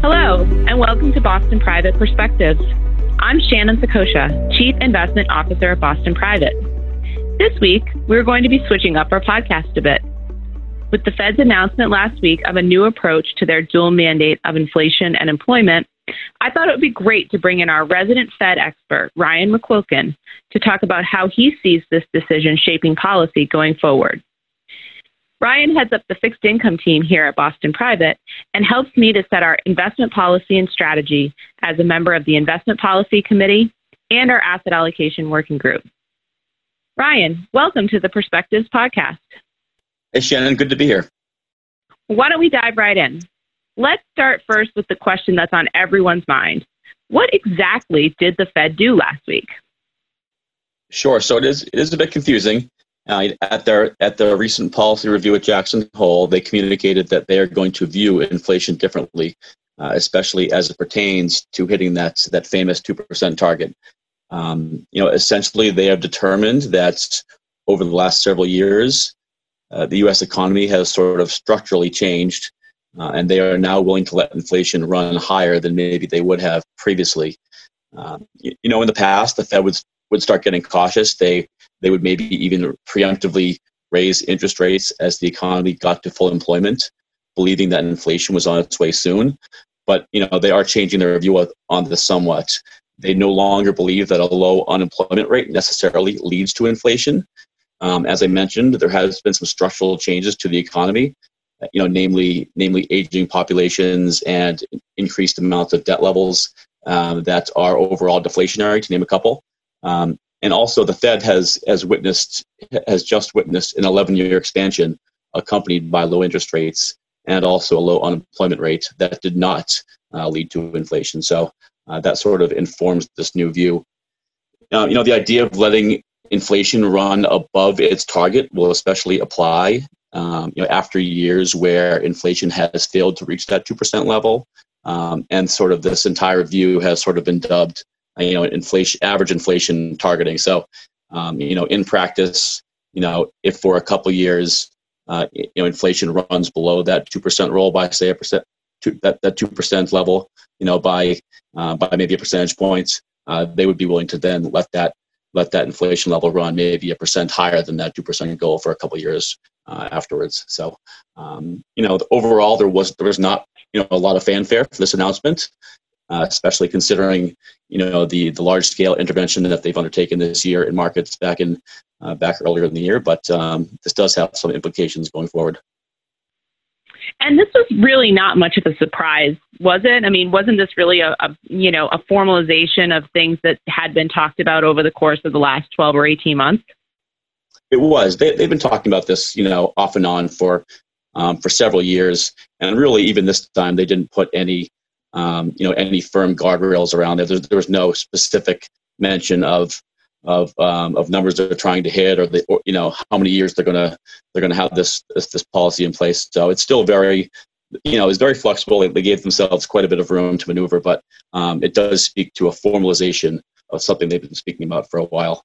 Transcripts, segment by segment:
Hello, and welcome to Boston Private Perspectives. I'm Shannon Saccocia, Chief Investment Officer at Boston Private. This week, we're going to be switching up our podcast a bit. With the Fed's announcement last week of a new approach to their dual mandate of inflation and employment, I thought it would be great to bring in our resident Fed expert, Ryan McQuilkin, to talk about how he sees this decision shaping policy going forward. Ryan heads up the fixed income team here at Boston Private and helps me to set our investment policy and strategy as a member of the Investment Policy Committee and our Asset Allocation Working Group. Ryan, welcome to the Perspectives Podcast. Hey, Shannon, good to be here. Why don't we dive right in? Let's start first with the question that's on everyone's mind. What exactly did the Fed do last week? Sure. So it is it is a bit confusing. Uh, at their at the recent policy review at Jackson Hole, they communicated that they are going to view inflation differently, uh, especially as it pertains to hitting that that famous two percent target. Um, you know, essentially, they have determined that over the last several years, uh, the U.S. economy has sort of structurally changed, uh, and they are now willing to let inflation run higher than maybe they would have previously. Um, you, you, know, in the past, the Fed would would start getting cautious. They they would maybe even preemptively raise interest rates as the economy got to full employment, believing that inflation was on its way soon. But you know, they are changing their view on this somewhat. They no longer believe that a low unemployment rate necessarily leads to inflation. Um, as I mentioned, there has been some structural changes to the economy, you know, namely, namely aging populations and increased amounts of debt levels um, that are overall deflationary, to name a couple. Um, and also, the Fed has has witnessed has just witnessed an 11-year expansion accompanied by low interest rates and also a low unemployment rate that did not uh, lead to inflation. So uh, that sort of informs this new view. Uh, you know, the idea of letting inflation run above its target will especially apply um, you know, after years where inflation has failed to reach that 2% level. Um, and sort of this entire view has sort of been dubbed, you know, inflation, average inflation targeting. So, um, you know, in practice, you know, if for a couple years, uh, you know, inflation runs below that 2% roll by say a percent, two, that, that 2% level, you know, by, uh, by maybe a percentage point, uh, they would be willing to then let that let that inflation level run maybe a percent higher than that 2% goal for a couple years uh, afterwards. So, um, you know, overall, there was there was not you know a lot of fanfare for this announcement, uh, especially considering you know the the large scale intervention that they've undertaken this year in markets back in uh, back earlier in the year. But um, this does have some implications going forward. And this was really not much of a surprise, was it? I mean, wasn't this really a, a, you know a formalization of things that had been talked about over the course of the last twelve or eighteen months? It was. They, they've been talking about this, you know, off and on for um, for several years, and really, even this time, they didn't put any, um, you know, any firm guardrails around it. There, there was no specific mention of of um, of numbers they're trying to hit, or, the, or you know how many years they're gonna they're gonna have this this, this policy in place. So it's still very, you know, it's very flexible. They, gave themselves quite a bit of room to maneuver, but um, it does speak to a formalization of something they've been speaking about for a while.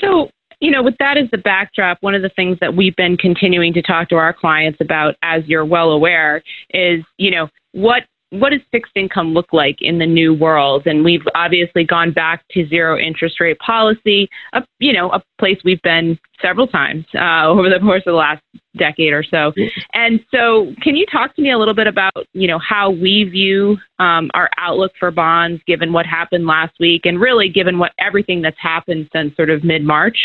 So, you know, with that as the backdrop, one of the things that we've been continuing to talk to our clients about, as you're well aware, is, you know, what what does fixed income look like in the new world? And we've obviously gone back to zero interest rate policy, a, you know, a place we've been several times uh, over the course of the last decade or so. And so, can you talk to me a little bit about, you know, how we view um, our outlook for bonds, given what happened last week, and really given what everything that's happened since sort of mid March?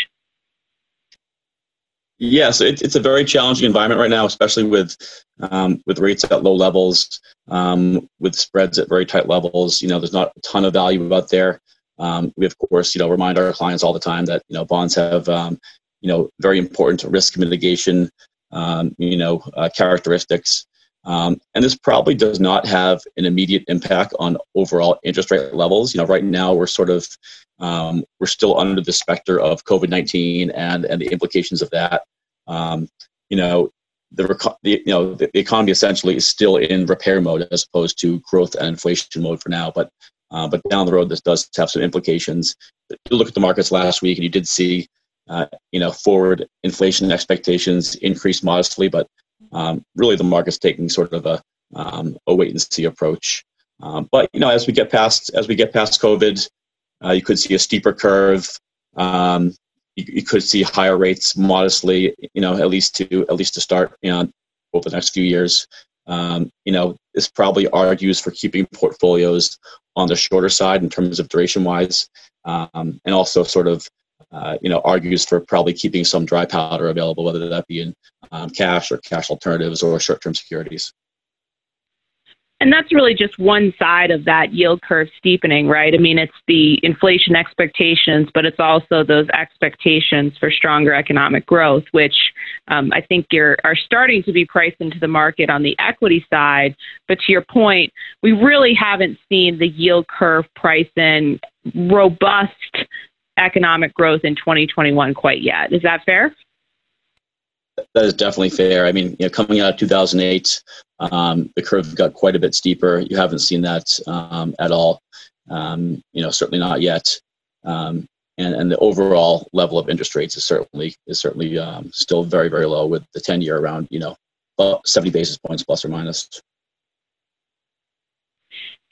Yes, it, it's a very challenging environment right now, especially with um, with rates at low levels, um, with spreads at very tight levels. You know, there's not a ton of value out there. Um, we of course, you know, remind our clients all the time that you know bonds have um, you know very important risk mitigation um, you know uh, characteristics, um, and this probably does not have an immediate impact on overall interest rate levels. You know, right now we're sort of we're still under the specter of COVID nineteen and and the implications of that. Um, you know, the, the, you know the, the, economy essentially is still in repair mode as opposed to growth and inflation mode for now. But uh, but down the road, this does have some implications. You look at the markets last week, and you did see uh, you know, forward inflation expectations increase modestly, but um, really the market's taking sort of a, um, a wait and see approach. Um, but you know, as we get past as we get past COVID, uh, you could see a steeper curve. Um, you, you, could see higher rates modestly. You know, at least to at least to start you know, over the next few years. Um, you know, this probably argues for keeping portfolios on the shorter side in terms of duration wise, um, and also sort of uh, you know, argues for probably keeping some dry powder available, whether that be in um, cash or cash alternatives or short-term securities. And that's really just one side of that yield curve steepening, right? I mean, it's the inflation expectations, but it's also those expectations for stronger economic growth, which um, I think are, are starting to be priced into the market on the equity side. But to your point, we really haven't seen the yield curve price in robust economic growth in 2021 quite yet. Is that fair? That is definitely fair. I mean, you know, coming out of 2008, um, the curve got quite a bit steeper. You haven't seen that um, at all. Um, you know, certainly not yet. Um, and, and the overall level of interest rates is certainly is certainly um, still very very low, with the 10 year around you know 70 basis points plus or minus.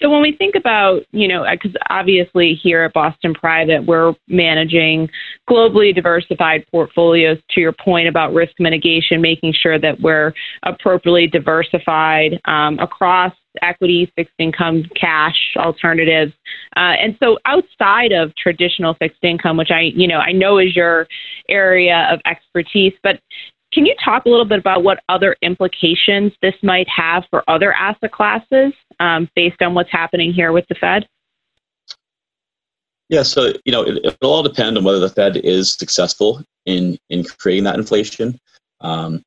So when we think about, you know, because obviously here at Boston Private, we're managing globally diversified portfolios. To your point about risk mitigation, making sure that we're appropriately diversified um, across equities, fixed income, cash, alternatives. Uh, and so outside of traditional fixed income, which I, you know, I know is your area of expertise, but can you talk a little bit about what other implications this might have for other asset classes um, based on what's happening here with the Fed? Yeah, so you know it, will all depend on whether the Fed is successful in in creating that inflation. Um,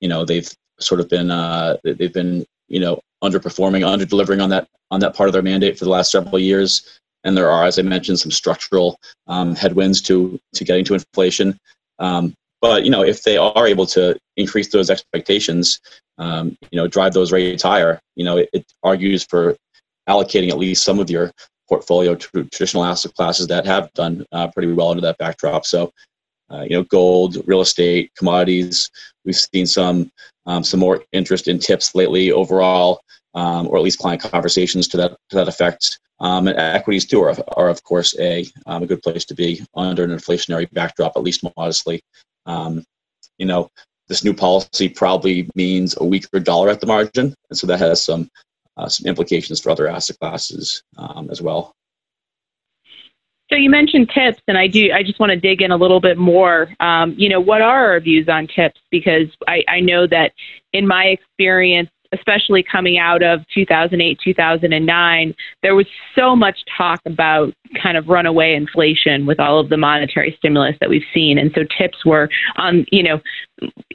you know they've sort of been uh, they've been you know underperforming, under delivering on that on that part of their mandate for the last several years, and there are, as I mentioned, some structural um, headwinds to to getting to inflation. Um, but you know, if they are able to increase those expectations, um, you know, drive those rates higher, you know, it, it, argues for allocating at least some of your portfolio to traditional asset classes that have done uh, pretty well under that backdrop. So, uh, you know, gold, real estate, commodities. We've seen some um, some more interest in TIPS lately overall, um, or at least client conversations to that to that effect. Um, and equities too are, are of course a um, a good place to be under an inflationary backdrop, at least modestly. Um, you know, this new policy probably means a weaker dollar at the margin, and so that has some uh, some implications for other asset classes um, as well. So you mentioned TIPS, and I do. I just want to dig in a little bit more. Um, you know, what are our views on TIPS? Because I, I know that in my experience, especially coming out of 2008, 2009, there was so much talk about kind of runaway inflation with all of the monetary stimulus that we've seen. And so TIPS were on, you know,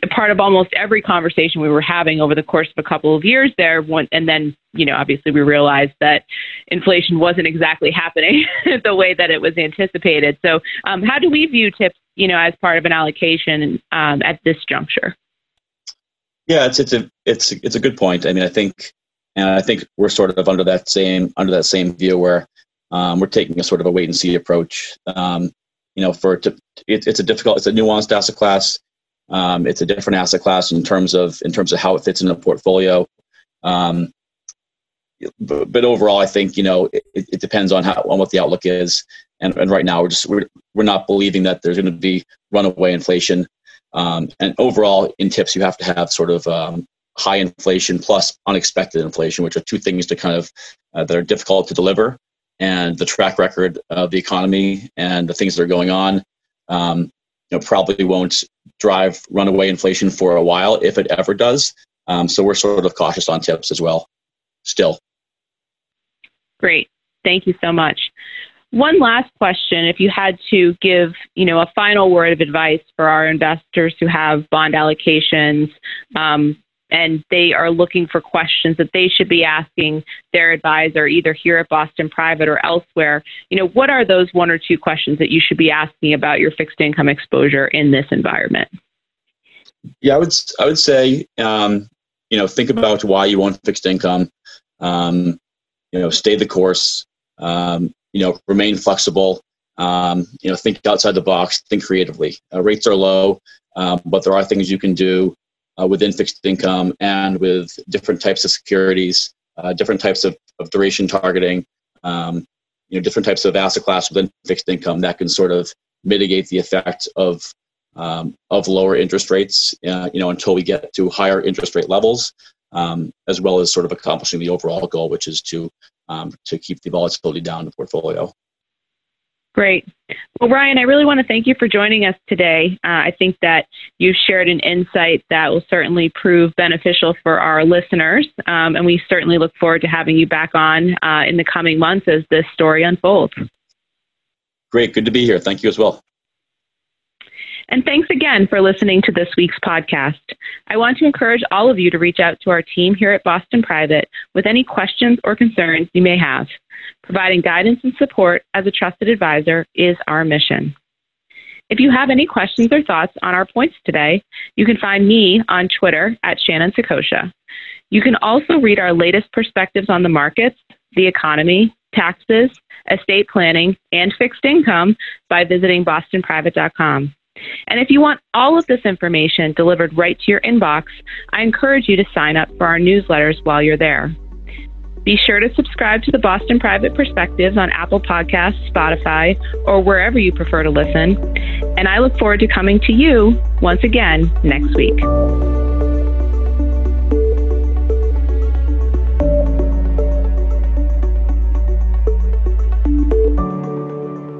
part of almost every conversation we were having over the course of a couple of years there. And then, you know, obviously we realized that inflation wasn't exactly happening the way that it was anticipated. So, um, how do we view TIPS, you know, as part of an allocation um, at this juncture? Yeah, it's it's a it's it's a good point. I mean, I think and I think we're sort of under that same under that same view where um, we're taking a sort of a wait and see approach. Um, you know, for to, it, it's a difficult, it's a nuanced asset class. Um, it's a different asset class in terms of in terms of how it fits in a portfolio. Um, but, but, overall, I think you know it, it, depends on how on what the outlook is. And, and right now, we're just we're, we're not believing that there's going to be runaway inflation. Um, and overall, in TIPS, you have to have sort of um, high inflation plus unexpected inflation, which are two things to kind of uh, that are difficult to deliver. And the track record of the economy and the things that are going on, um, you know, probably won't drive runaway inflation for a while if it ever does. Um, so we're sort of cautious on TIPS as well, still. Great, thank you so much. One last question. If you had to give, you know, a final word of advice for our investors who have bond allocations um, and they are looking for questions that they should be asking their advisor, either here at Boston Private or elsewhere, you know, what are those one or two questions that you should be asking about your fixed income exposure in this environment? Yeah, I would I would say, um, you know, think about why you want fixed income. Um, you know, stay the course um, you know, remain flexible. um, you know, think outside the box, think creatively. Uh, rates are low, um, but there are things you can do uh, within fixed income and with different types of securities, uh, different types of, of duration targeting, um, you know, different types of asset class within fixed income that can sort of mitigate the effect of um, of lower interest rates, uh, you know, until we get to higher interest rate levels, um, as well as sort of accomplishing the overall goal, which is to um, to keep the volatility down in the portfolio. Great. Well, Ryan, I really want to thank you for joining us today. Uh, I think that you've shared an insight that will certainly prove beneficial for our listeners, um, and we certainly look forward to having you back on uh, in the coming months as this story unfolds. Great. Good to be here. Thank you as well. And thanks again for listening to this week's podcast. I want to encourage all of you to reach out to our team here at Boston Private with any questions or concerns you may have. Providing guidance and support as a trusted advisor is our mission. If you have any questions or thoughts on our points today, you can find me on Twitter at Shannon Saccocia. You can also read our latest perspectives on the markets, the economy, taxes, estate planning, and fixed income by visiting bostonprivate.com. And if you want all of this information delivered right to your inbox, I encourage you to sign up for our newsletters while you're there. Be sure to subscribe to the Boston Private Perspectives on Apple Podcasts, Spotify, or wherever you prefer to listen. And I look forward to coming to you once again next week.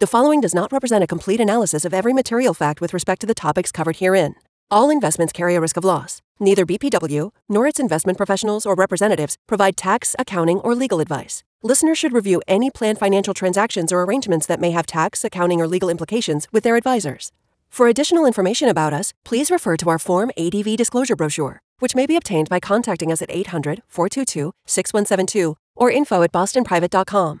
The following does not represent a complete analysis of every material fact with respect to the topics covered herein. All investments carry a risk of loss. Neither BPW nor its investment professionals or representatives provide tax, accounting, or legal advice. Listeners should review any planned financial transactions or arrangements that may have tax, accounting, or legal implications with their advisors. For additional information about us, please refer to our Form ADV disclosure brochure, which may be obtained by contacting us at 800 422 6172 or info at bostonprivate.com.